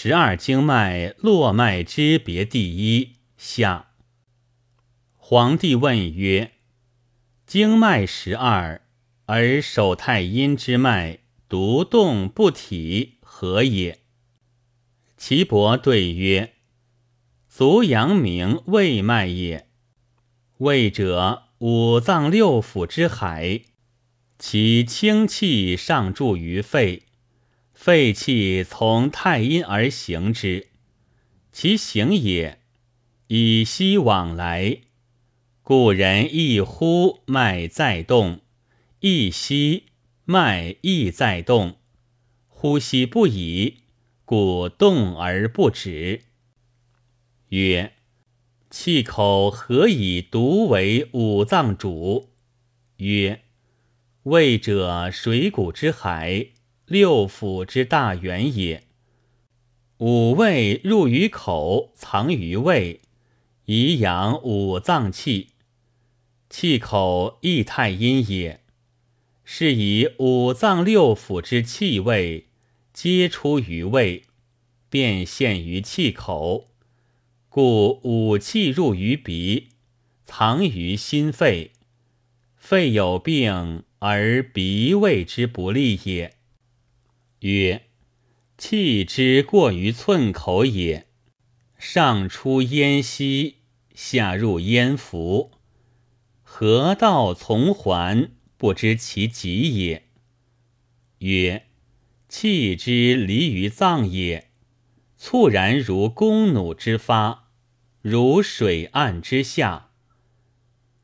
十二经脉络脉之别第一下。皇帝问曰：“经脉十二，而手太阴之脉独动不体，何也？”岐伯对曰：“足阳明胃脉也。胃者，五脏六腑之海，其清气上注于肺。”肺气从太阴而行之，其行也以息往来，故人一呼脉在动，一吸脉亦在动，呼吸不已，故动而不止。曰：气口何以独为五脏主？曰：胃者，水谷之海。六腑之大源也。五味入于口，藏于胃，以养五脏气。气口亦太阴也。是以五脏六腑之气味，皆出于胃，便现于气口。故五气入于鼻，藏于心肺。肺有病，而鼻胃之不利也。曰：气之过于寸口也，上出咽息，下入咽腹，何道从环，不知其极也。曰：气之离于脏也，猝然如弓弩之发，如水岸之下。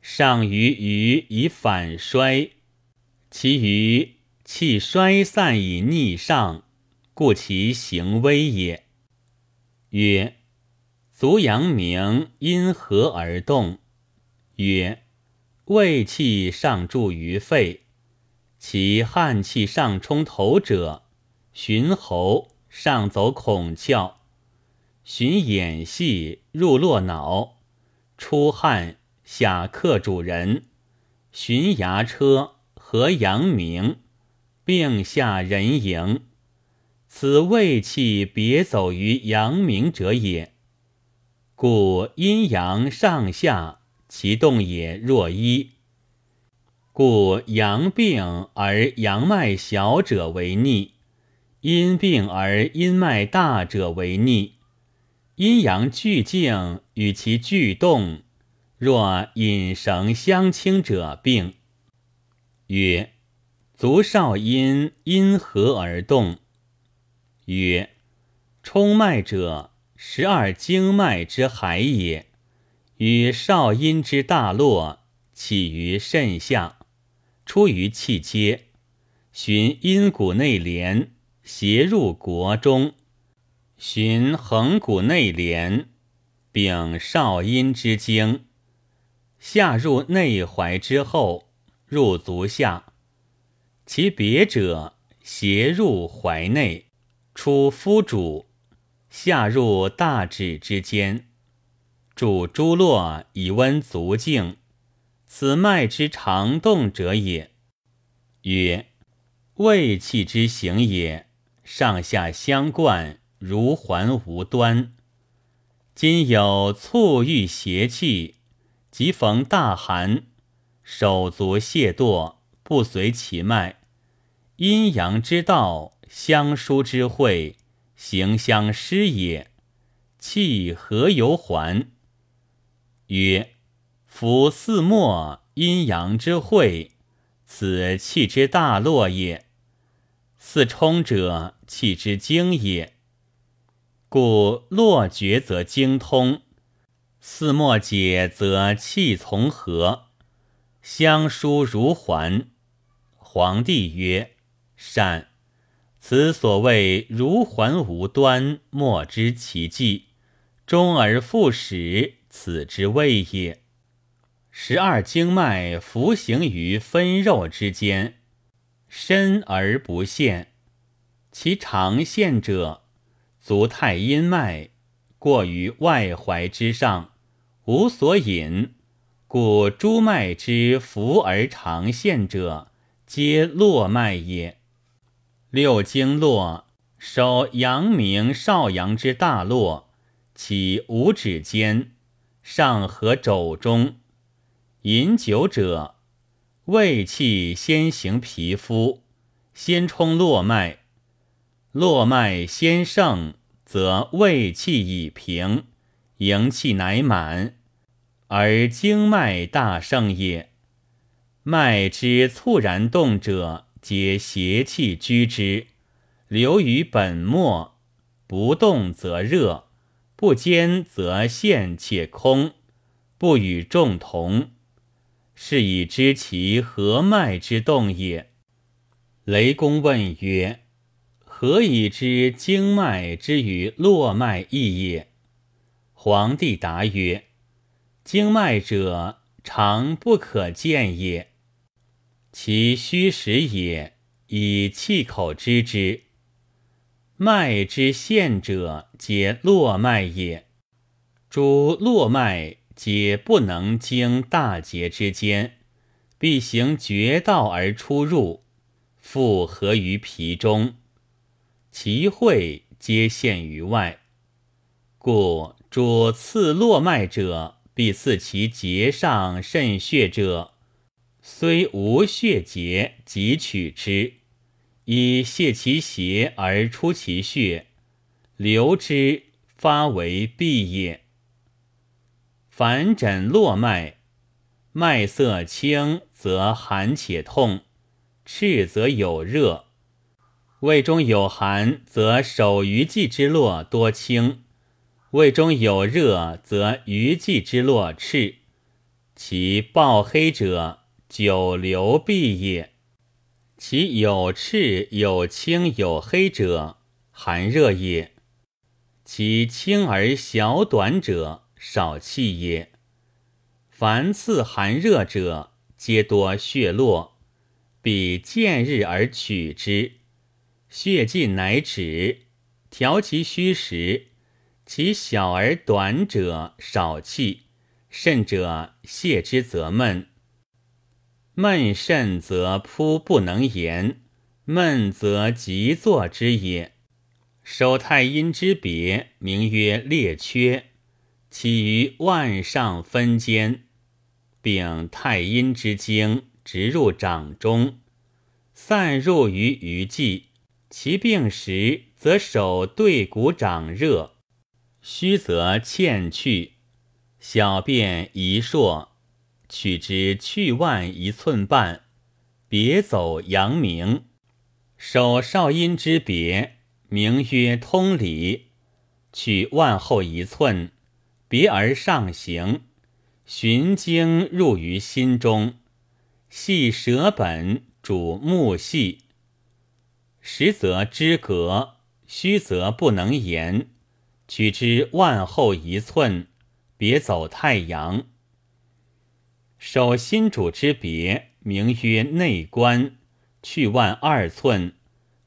上于鱼以反衰，其余。气衰散以逆上，故其行微也。曰：足阳明因何而动？曰：胃气上注于肺，其汗气上冲头者，循喉上走孔窍，循眼系入络脑，出汗下克主人，循牙车合阳明。病下人迎，此胃气别走于阳明者也。故阴阳上下，其动也若一。故阳病而阳脉小者为逆，阴病而阴脉大者为逆。阴阳俱静，与其俱动，若引绳相倾者病。曰。足少阴因何而动？曰：冲脉者，十二经脉之海也，与少阴之大络，起于肾下，出于气街，循阴谷内连，斜入国中，循横谷内连，禀少阴之经，下入内踝之后，入足下。其别者，斜入怀内，出夫主，下入大指之间，主诸络以温足静，此脉之常动者也。曰：胃气之行也，上下相贯，如环无端。今有促欲邪气，即逢大寒，手足懈惰。不随其脉，阴阳之道，相疏之会，行相失也。气何由还？曰：夫四末阴阳之会，此气之大络也。四冲者，气之精也。故络绝则精通，四末解则气从和，相疏如环。皇帝曰：“善。此所谓如环无端，莫知其迹，终而复始，此之谓也。十二经脉浮行于分肉之间，深而不现。其常现者，足太阴脉，过于外踝之上，无所隐，故诸脉之浮而常现者。”皆络脉也。六经络守阳明少阳之大络，起五指间，上合肘中。饮酒者，胃气先行皮肤，先冲络脉。络脉先盛，则胃气已平，营气乃满，而经脉大盛也。脉之猝然动者，皆邪气居之。流于本末，不动则热，不坚则陷且空，不与众同，是以知其何脉之动也。雷公问曰：“何以知经脉之与络脉异也？”皇帝答曰：“经脉者，常不可见也，其虚实也，以气口知之。”脉之陷者，皆络脉也。诸络脉皆不能经大节之间，必行绝道而出入，复合于皮中，其会皆陷于外。故主刺络脉者，必刺其节上渗血者，虽无血结，即取之。以泄其邪而出其血，留之发为闭也。凡诊络脉，脉色清则寒且痛，赤则有热；胃中有寒，则手余际之络多清；胃中有热，则余际之络赤。其暴黑者，久留闭也。其有赤有青有黑者，寒热也；其轻而小短者，少气也。凡次寒热者，皆多血络，必见日而取之，血尽乃止。调其虚实，其小而短者少气，甚者泻之则闷。闷甚则扑不能言，闷则急作之也。手太阴之别，名曰列缺，起于腕上分间，并太阴之经直入掌中，散入于鱼际。其病时，则手对骨掌热，虚则欠去，小便遗硕。取之去腕一寸半，别走阳明，手少阴之别，名曰通里。取腕后一寸，别而上行，循经入于心中，系舌本，主目系。实则知格，虚则不能言。取之腕后一寸，别走太阳。手心主之别，名曰内关，去腕二寸，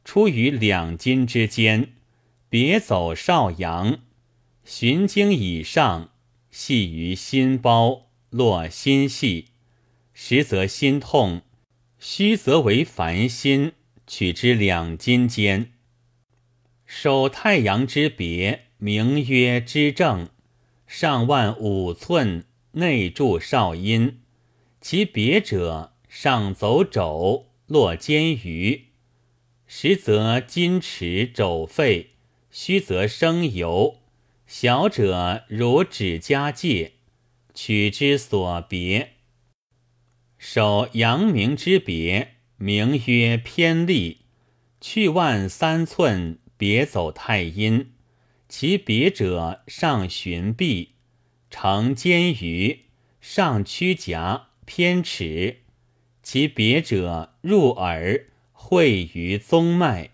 出于两筋之间，别走少阳，循经以上，系于心包，络心系。实则心痛，虚则为烦心，取之两筋间。手太阳之别，名曰之正，上腕五寸。内注少阴，其别者上走肘，落肩鱼，实则金池肘肺，虚则生油。小者如指甲界，取之所别。守阳明之别，名曰偏利，去腕三寸，别走太阴，其别者上循臂。成肩鱼，上曲颊，偏齿，其别者入耳，会于宗脉。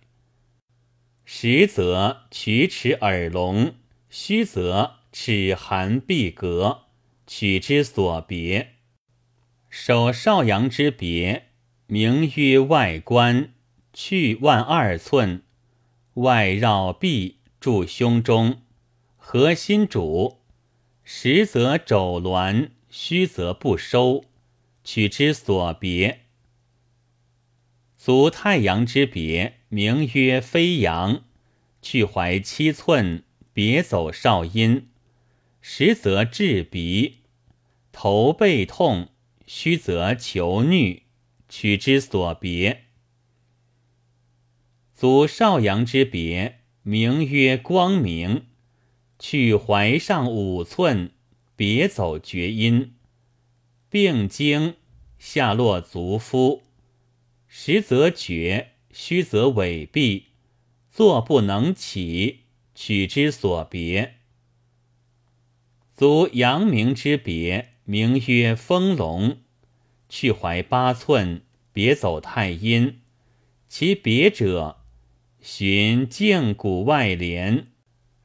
实则曲齿耳聋，虚则齿寒闭隔，取之所别。手少阳之别，名曰外关，去腕二寸，外绕臂，注胸中，核心主。实则肘挛，虚则不收，取之所别。足太阳之别，名曰飞扬，去怀七寸，别走少阴。实则治鼻，头背痛，虚则求衄，取之所别。足少阳之别，名曰光明。去怀上五寸，别走厥阴。病经，下落足夫。实则厥，虚则痿痹，坐不能起，取之所别。足阳明之别，名曰丰隆。去怀八寸，别走太阴。其别者，循胫骨外连，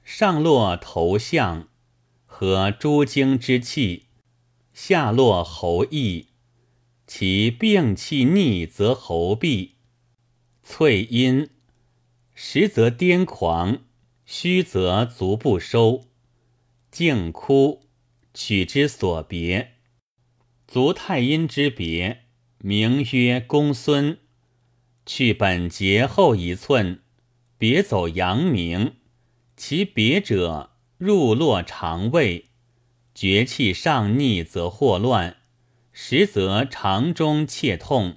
上落头项，和诸经之气，下落喉翳。其病气逆，则喉痹。淬阴，实则癫狂，虚则足不收。静哭，取之所别。足太阴之别，名曰公孙。去本节后一寸，别走阳明。其别者，入络肠胃，厥气上逆则霍乱，实则肠中切痛，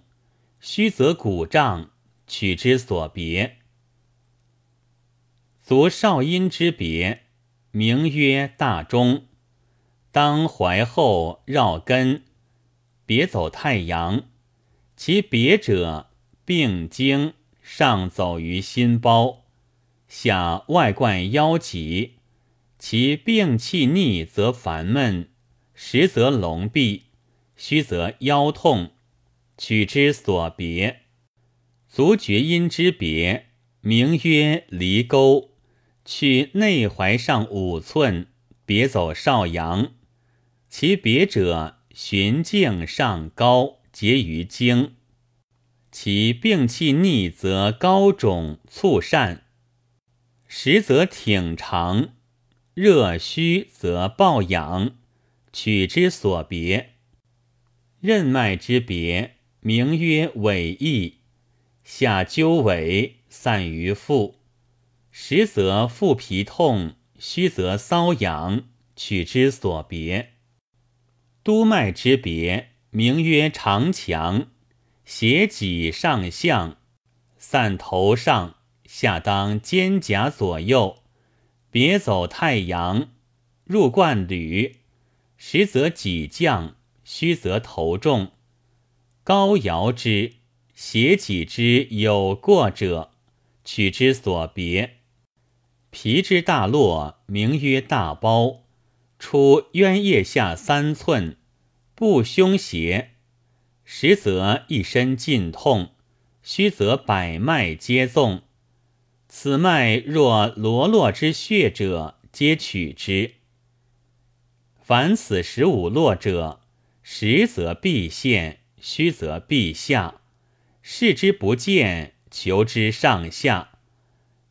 虚则骨胀，取之所别。足少阴之别。名曰大中，当怀后绕根，别走太阳。其别者，病经上走于心包，下外贯腰脊。其病气逆则烦闷，实则聋闭，虚则腰痛，取之所别。足厥阴之别，名曰离沟。去内踝上五寸，别走少阳。其别者，循径上高，结于经。其病气逆则高肿促疝，实则挺长；热虚则暴痒，取之所别。任脉之别，名曰尾翼，下鸠尾，散于腹。实则腹皮痛，虚则瘙痒，取之所别。督脉之别，名曰长强，斜脊上向，散头上，下当肩胛左右，别走太阳，入冠履。实则脊降，虚则头重。高摇之，斜脊之有过者，取之所别。皮之大落，名曰大包，出渊腋下三寸，不胸胁，实则一身尽痛，虚则百脉皆纵。此脉若罗络之血者，皆取之。凡此十五络者，实则必现，虚则必下。视之不见，求之上下。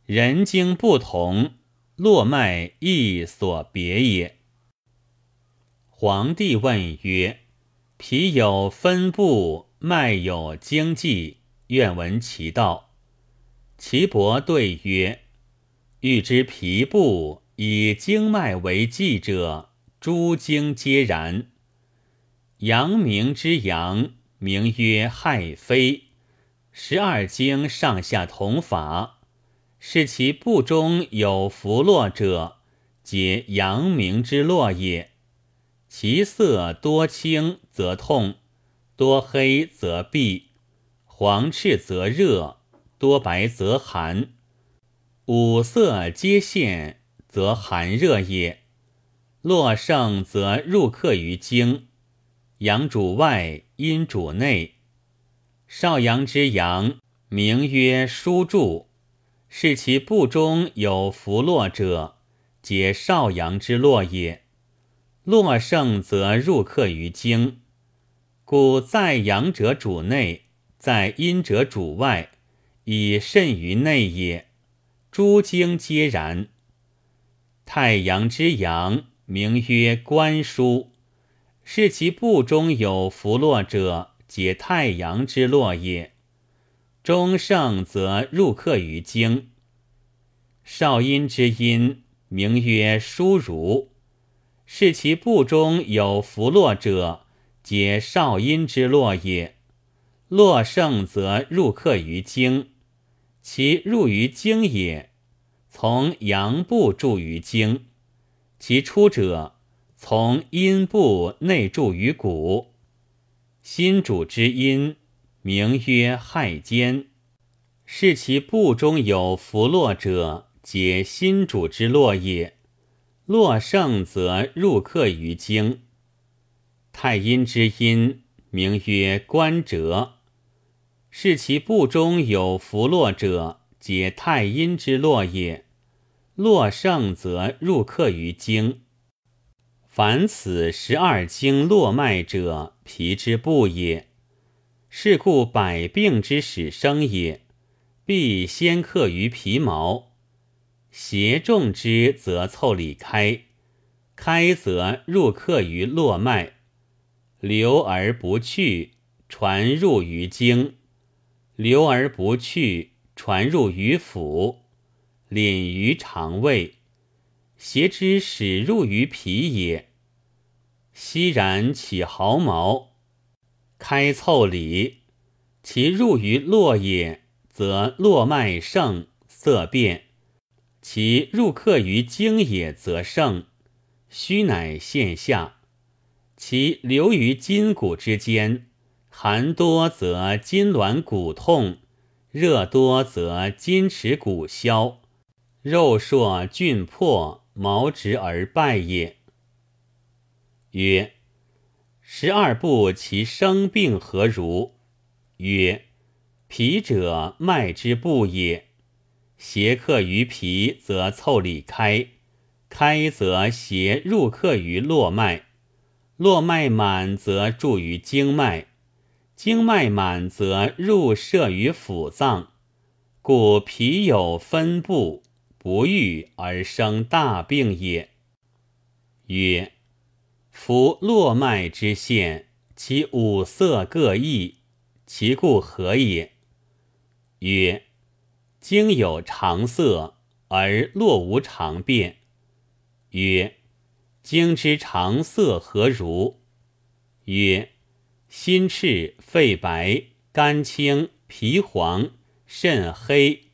人经不同，络脉亦所别也。皇帝问曰：“脾有分布，脉有经纪，愿闻其道。”岐伯对曰：“欲知皮部以经脉为纪者，诸经皆然。阳明之阳，名曰亥飞，十二经上下同法。”是其部中有浮络者，皆阳明之络也。其色多青则痛，多黑则闭，黄赤则热，多白则寒。五色皆现，则寒热也。络盛则入客于经，阳主外，阴主内。少阳之阳，名曰枢柱。是其部中有浮络者，皆少阳之络也。络盛则入客于经，故在阳者主内，在阴者主外，以甚于内也。诸经皆然。太阳之阳，名曰官枢。是其部中有浮络者，皆太阳之络也。中盛则入客于经，少阴之阴，名曰叔如。是其部中有伏络者，皆少阴之络也。络盛则入客于经，其入于经也，从阳部注于经；其出者，从阴部内注于骨。心主之阴，名曰亥间。是其部中有伏络者，皆心主之络也。络盛则入客于经。太阴之阴，名曰关折。是其部中有伏络者，皆太阴之络也。络盛则入客于经。凡此十二经络脉者，皮之部也。是故百病之始生也。必先克于皮毛，邪重之则凑里开，开则入克于络脉，流而不去，传入于经，流而不去，传入于腑，敛于肠胃，邪之始入于皮也。悉然起毫毛，开凑里，其入于络也。则络脉盛，色变；其入客于经也，则盛，虚乃现下。其流于筋骨之间，寒多则筋挛骨痛，热多则筋弛骨消，肉硕峻破，毛直而败也。曰：十二部其生病何如？曰。脾者，脉之部也。邪客于脾，则凑里开；开则邪入客于络脉；络脉满，则注于经脉；经脉满，则入摄于腑脏。故脾有分部，不愈而生大病也。曰：夫络脉之现，其五色各异，其故何也？曰：经有常色，而络无常变。曰：经之常色何如？曰：心赤、肺白、肝青、皮黄、肾黑，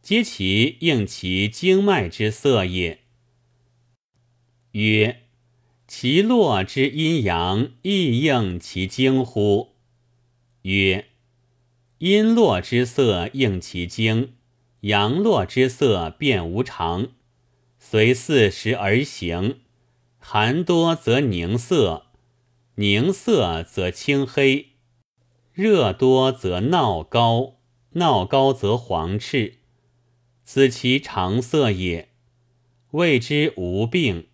皆其应其经脉之色也。曰：其络之阴阳亦应其经乎？曰：阴络之色应其经，阳络之色变无常，随四时而行。寒多则凝色，凝色则青黑；热多则闹高，闹高则黄赤。此其常色也，谓之无病。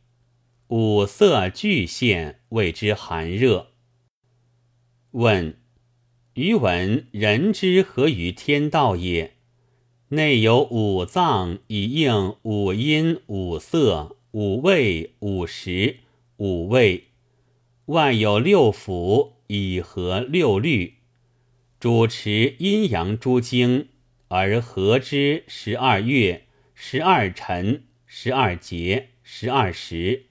五色俱现，谓之寒热。问。余闻人之合于天道也，内有五脏以应五阴、五色、五味、五时、五味；外有六腑以合六律，主持阴阳诸经，而合之十二月、十二辰、十二节、十二时、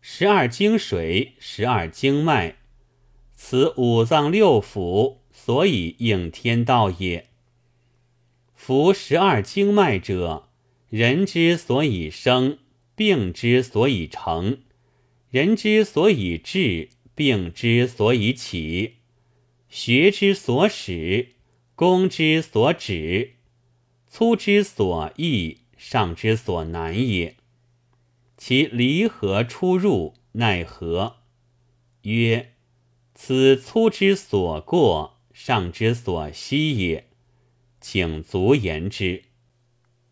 十二经水、十二经脉。此五脏六腑。所以应天道也。夫十二经脉者，人之所以生，病之所以成，人之所以治，病之所以起，学之所始，功之所止，粗之所易，上之所难也。其离合出入，奈何？曰：此粗之所过。上之所惜也，请足言之。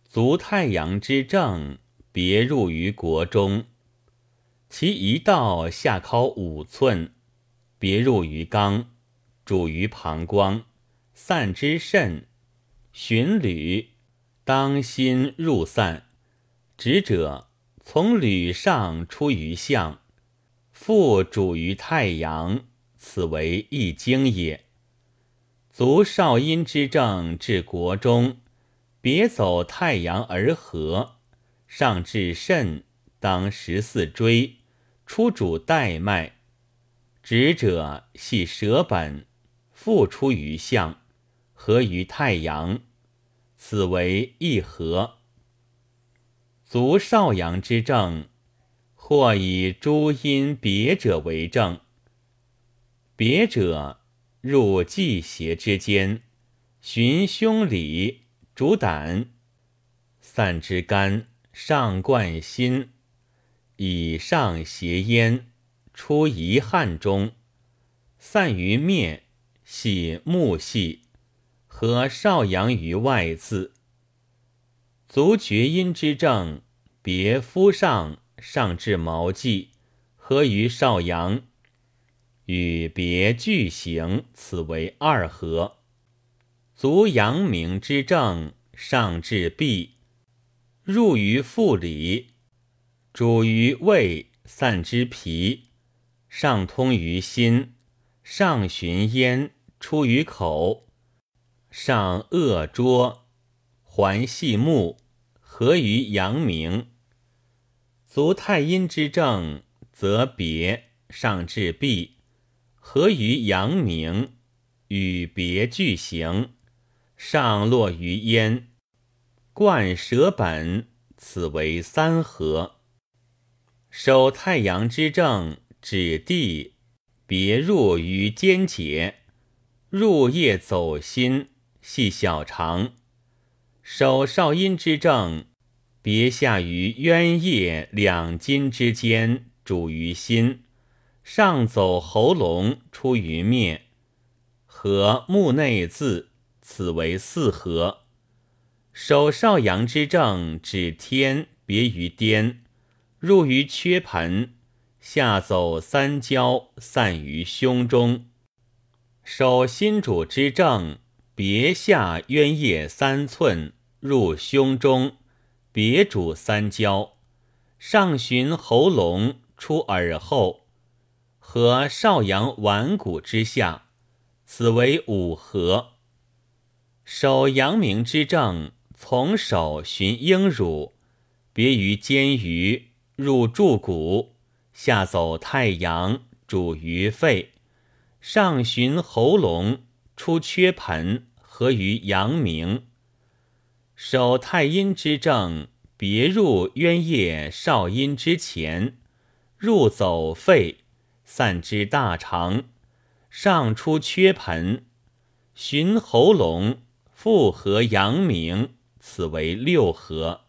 足太阳之正，别入于国中，其一道下考五寸，别入于肛，主于膀胱，散之肾，循履，当心入散。直者从履上出于项，复主于太阳，此为易经也。足少阴之症至国中，别走太阳而合，上至肾，当十四椎，出主带脉。直者系舌本，复出于相，合于太阳，此为一合。足少阳之症，或以诸阴别者为证。别者入季邪之间，循胸里，主胆，散之肝，上贯心，以上邪焉，出遗汗中，散于面，系目系，和少阳于外眦。足厥阴之症，别肤上上至毛际，合于少阳，与别俱行，此为二合。足阳明之症，上至臂，入于腹里，主于胃，散之脾，上通于心，上循咽，出于口，上恶浊，环系目。合于阳明，足太阴之症，则别上至臂，合于阳明，与别俱行，上落于咽，贯舌本，此为三合。手太阳之正，指地，别入于肩节，入夜走心，系小肠。手少阴之正。别下于渊叶两筋之间，主于心；上走喉咙，出于面，合目内眦，此为四合。手少阳之正，指天，别于颠，入于缺盆，下走三焦，散于胸中。手心主之症，别下渊液三寸，入胸中。别主三焦，上循喉咙，出耳后，和少阳脘骨之下，此为五合。手阳明之症，从手循婴乳，别于肩盂，入柱骨，下走太阳，主于肺，上循喉咙，出缺盆，合于阳明。手太阴之症，别入渊叶少阴之前，入走肺，散之大肠，上出缺盆，循喉咙，复合阳明，此为六合。